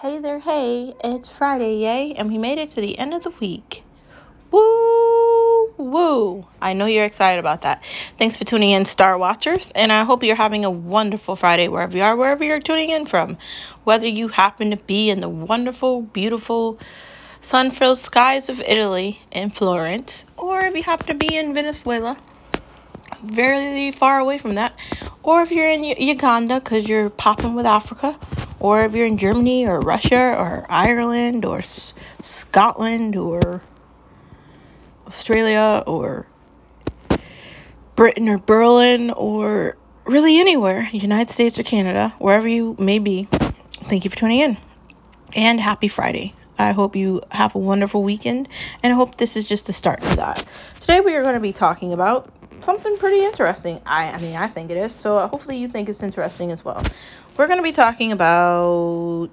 Hey there, hey, it's Friday, yay, and we made it to the end of the week. Woo, woo. I know you're excited about that. Thanks for tuning in, Star Watchers, and I hope you're having a wonderful Friday wherever you are, wherever you're tuning in from. Whether you happen to be in the wonderful, beautiful, sun filled skies of Italy in Florence, or if you happen to be in Venezuela, very far away from that, or if you're in Uganda because you're popping with Africa or if you're in Germany or Russia or Ireland or S- Scotland or Australia or Britain or Berlin or really anywhere, United States or Canada, wherever you may be, thank you for tuning in. And happy Friday. I hope you have a wonderful weekend and I hope this is just the start of that. Today we are going to be talking about something pretty interesting. I, I mean, I think it is. So hopefully you think it's interesting as well. We're going to be talking about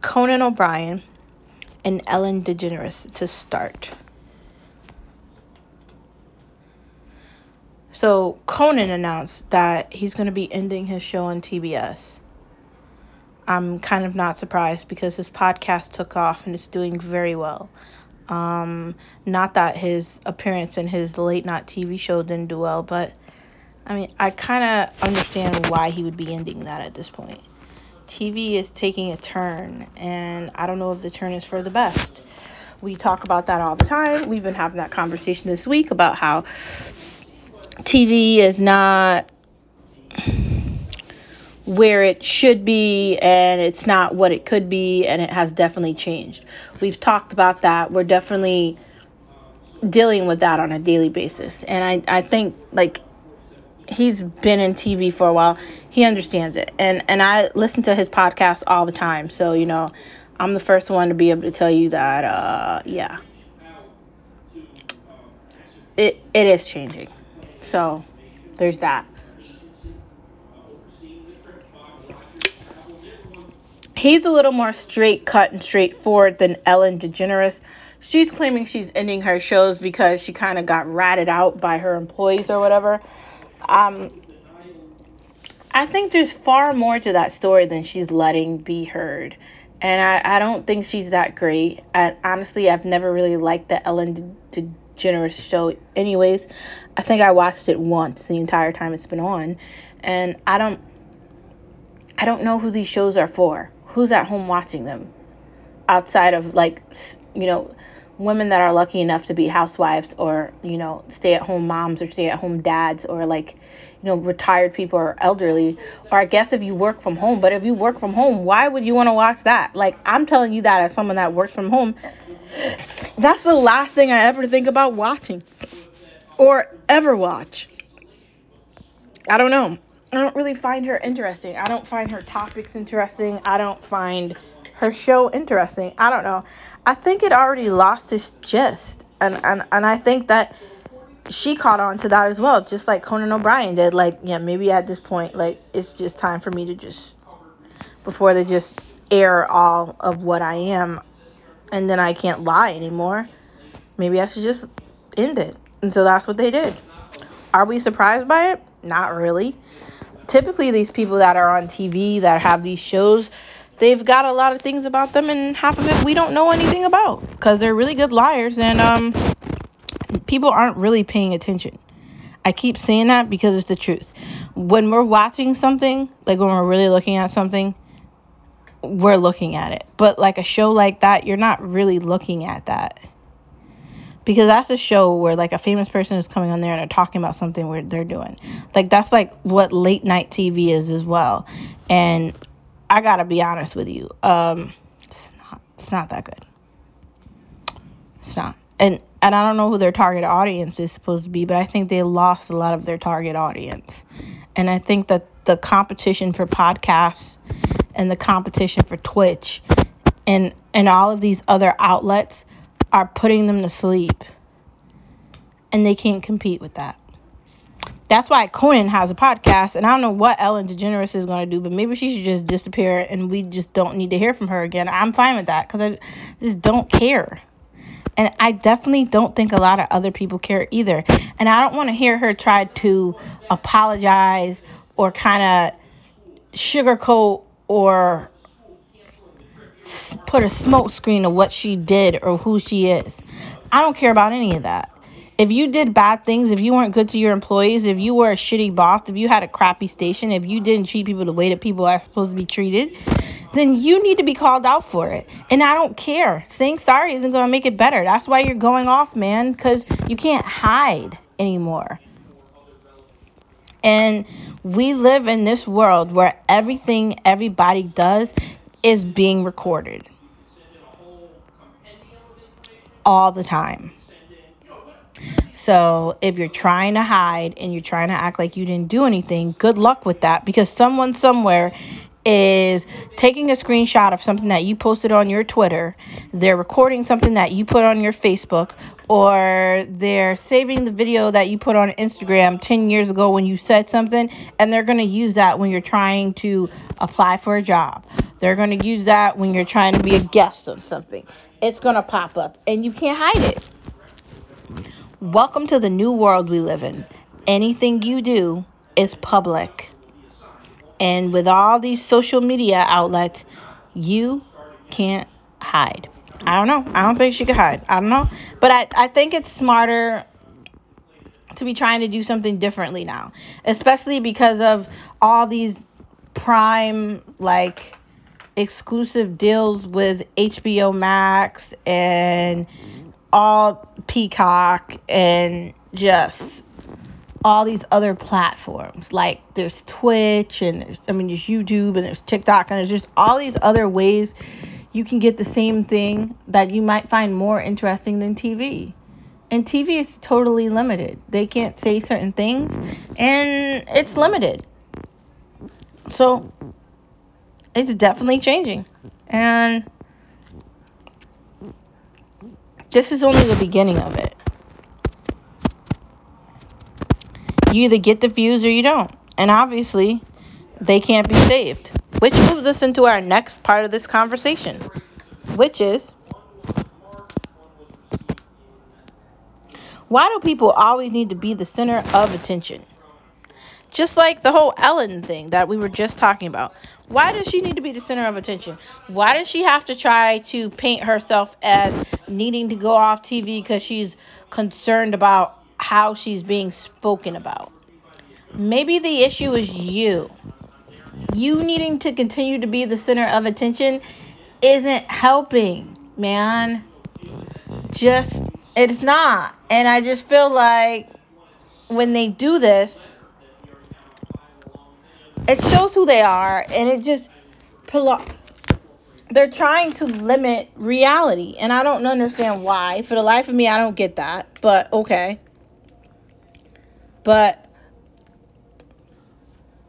Conan O'Brien and Ellen DeGeneres to start. So Conan announced that he's going to be ending his show on TBS. I'm kind of not surprised because his podcast took off and it's doing very well. Um, not that his appearance in his late night TV show didn't do well, but I mean, I kind of understand why he would be ending that at this point. TV is taking a turn, and I don't know if the turn is for the best. We talk about that all the time. We've been having that conversation this week about how TV is not where it should be and it's not what it could be and it has definitely changed. We've talked about that. We're definitely dealing with that on a daily basis. And I I think like he's been in TV for a while. He understands it. And and I listen to his podcast all the time. So, you know, I'm the first one to be able to tell you that uh yeah. It it is changing. So, there's that. He's a little more straight cut and straightforward than Ellen DeGeneres. She's claiming she's ending her shows because she kind of got ratted out by her employees or whatever. Um, I think there's far more to that story than she's letting be heard. And I, I don't think she's that great. And honestly, I've never really liked the Ellen DeGeneres show, anyways. I think I watched it once the entire time it's been on. And I don't. I don't know who these shows are for. Who's at home watching them? Outside of like, you know, women that are lucky enough to be housewives or, you know, stay at home moms or stay at home dads or like, you know, retired people or elderly. Or I guess if you work from home, but if you work from home, why would you want to watch that? Like, I'm telling you that as someone that works from home. That's the last thing I ever think about watching or ever watch. I don't know. I don't really find her interesting. I don't find her topics interesting. I don't find her show interesting. I don't know. I think it already lost its gist. And and, and I think that she caught on to that as well, just like Conan O'Brien did. Like, yeah, maybe at this point, like, it's just time for me to just, before they just air all of what I am, and then I can't lie anymore, maybe I should just end it. And so that's what they did. Are we surprised by it? Not really. Typically, these people that are on TV that have these shows, they've got a lot of things about them, and half of it we don't know anything about because they're really good liars, and um, people aren't really paying attention. I keep saying that because it's the truth. When we're watching something, like when we're really looking at something, we're looking at it. But like a show like that, you're not really looking at that. Because that's a show where like a famous person is coming on there and they're talking about something where they're doing. Like that's like what late night TV is as well. And I gotta be honest with you, um, it's not it's not that good. It's not. And and I don't know who their target audience is supposed to be, but I think they lost a lot of their target audience. And I think that the competition for podcasts and the competition for Twitch and and all of these other outlets are putting them to sleep. And they can't compete with that. That's why Conan has a podcast, and I don't know what Ellen DeGeneres is going to do, but maybe she should just disappear and we just don't need to hear from her again. I'm fine with that because I just don't care. And I definitely don't think a lot of other people care either. And I don't want to hear her try to apologize or kind of sugarcoat or put a smoke screen of what she did or who she is. I don't care about any of that. If you did bad things, if you weren't good to your employees, if you were a shitty boss, if you had a crappy station, if you didn't treat people the way that people are supposed to be treated, then you need to be called out for it. And I don't care. Saying sorry isn't going to make it better. That's why you're going off, man, because you can't hide anymore. And we live in this world where everything everybody does is being recorded all the time. So if you're trying to hide and you're trying to act like you didn't do anything, good luck with that because someone somewhere is taking a screenshot of something that you posted on your Twitter, they're recording something that you put on your Facebook, or they're saving the video that you put on Instagram 10 years ago when you said something, and they're going to use that when you're trying to apply for a job. They're going to use that when you're trying to be a guest on something. It's going to pop up, and you can't hide it. Welcome to the new world we live in. Anything you do is public. And with all these social media outlets, you can't hide. I don't know. I don't think she could hide. I don't know. But I, I think it's smarter to be trying to do something differently now, especially because of all these prime, like, exclusive deals with HBO Max and all Peacock and just all these other platforms. Like there's Twitch and there's I mean there's YouTube and there's TikTok and there's just all these other ways you can get the same thing that you might find more interesting than TV. And TV is totally limited. They can't say certain things and it's limited. So it's definitely changing. And this is only the beginning of it. You either get the views or you don't. And obviously, they can't be saved. Which moves us into our next part of this conversation, which is why do people always need to be the center of attention? Just like the whole Ellen thing that we were just talking about. Why does she need to be the center of attention? Why does she have to try to paint herself as needing to go off TV because she's concerned about how she's being spoken about. Maybe the issue is you. You needing to continue to be the center of attention isn't helping, man. Just, it's not. And I just feel like when they do this, it shows who they are and it just they're trying to limit reality and i don't understand why for the life of me i don't get that but okay but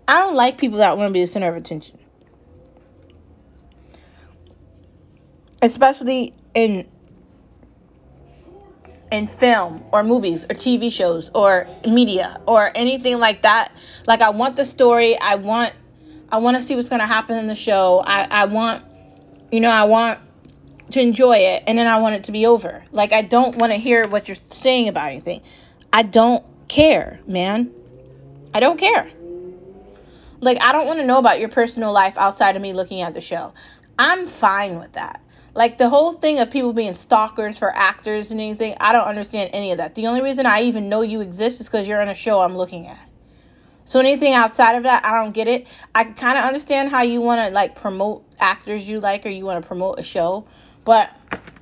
I don't like people that want to be the center of attention. Especially in in film or movies or TV shows or media or anything like that. Like I want the story, I want I want to see what's going to happen in the show. I I want you know, I want to enjoy it and then I want it to be over. Like I don't want to hear what you're saying about anything. I don't care, man. I don't care. Like, I don't want to know about your personal life outside of me looking at the show. I'm fine with that. Like, the whole thing of people being stalkers for actors and anything, I don't understand any of that. The only reason I even know you exist is because you're on a show I'm looking at. So anything outside of that, I don't get it. I kind of understand how you want to like promote actors you like or you want to promote a show, but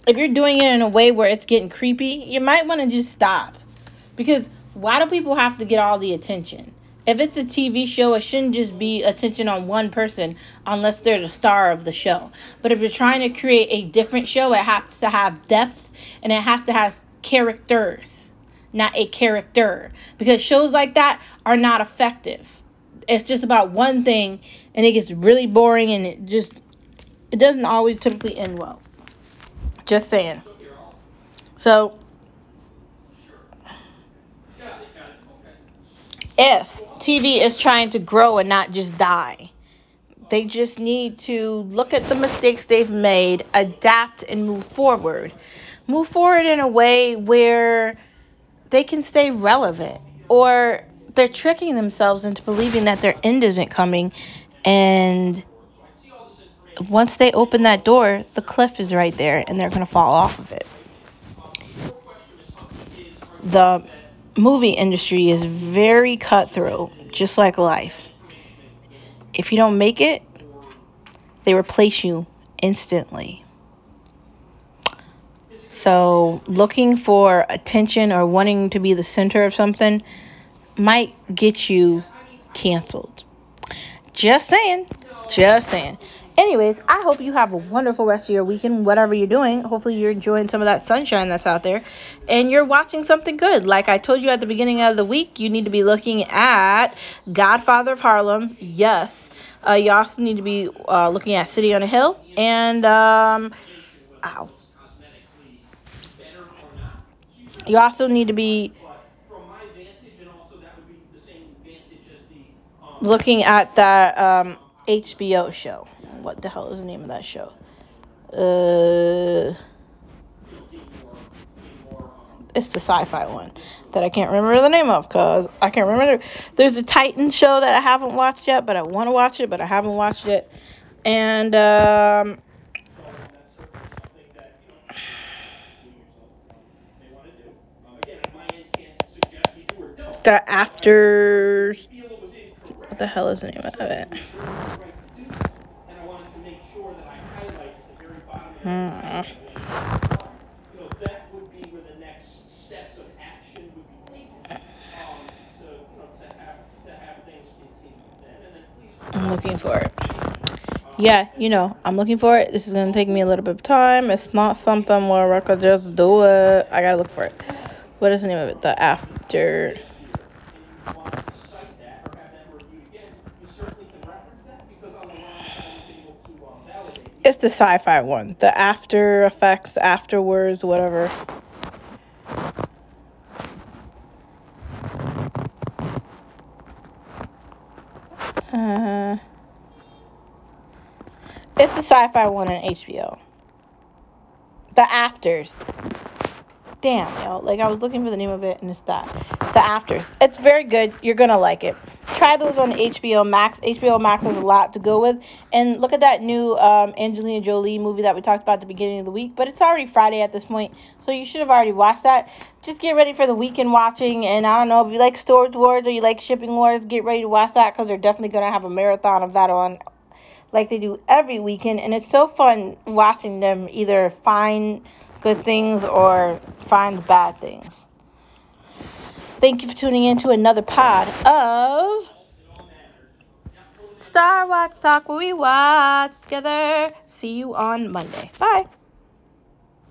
if you're doing it in a way where it's getting creepy, you might want to just stop. Because why do people have to get all the attention? If it's a TV show, it shouldn't just be attention on one person unless they're the star of the show. But if you're trying to create a different show, it has to have depth and it has to have characters, not a character. Because shows like that are not effective. It's just about one thing and it gets really boring and it just it doesn't always typically end well. Just saying. So if TV is trying to grow and not just die. They just need to look at the mistakes they've made, adapt, and move forward. Move forward in a way where they can stay relevant, or they're tricking themselves into believing that their end isn't coming And once they open that door, the cliff is right there and they're going to fall off of it. The movie industry is very cutthroat, just like life. If you don't make it, they replace you instantly. So, looking for attention or wanting to be the center of something might get you canceled. Just saying. Just saying. Anyways, I hope you have a wonderful rest of your weekend, whatever you're doing. Hopefully, you're enjoying some of that sunshine that's out there and you're watching something good. Like I told you at the beginning of the week, you need to be looking at Godfather of Harlem. Yes. Uh, you also need to be uh, looking at City on a Hill and, um, ow. You also need to be looking at that um, HBO show. What the hell is the name of that show? Uh, it's the sci-fi one that I can't remember the name of because I can't remember. There's a Titan show that I haven't watched yet, but I want to watch it, but I haven't watched it. And um, the afters. What the hell is the name of it? Hmm. I'm looking for it. Yeah, you know, I'm looking for it. This is gonna take me a little bit of time. It's not something where I could just do it. I gotta look for it. What is the name of it? The after. It's the sci-fi one. The after effects, afterwards, whatever. Uh, it's the sci-fi one on HBO. The Afters. Damn, yo. Like, I was looking for the name of it, and it's that. The Afters. It's very good. You're gonna like it. Try those on HBO Max. HBO Max has a lot to go with. And look at that new um, Angelina Jolie movie that we talked about at the beginning of the week. But it's already Friday at this point, so you should have already watched that. Just get ready for the weekend watching. And I don't know if you like Storage Wars or you like Shipping Wars, get ready to watch that because they're definitely gonna have a marathon of that on like they do every weekend, and it's so fun watching them either find good things or find bad things. Thank you for tuning in to another pod of Star Watch Talk, where we watch together. See you on Monday. Bye.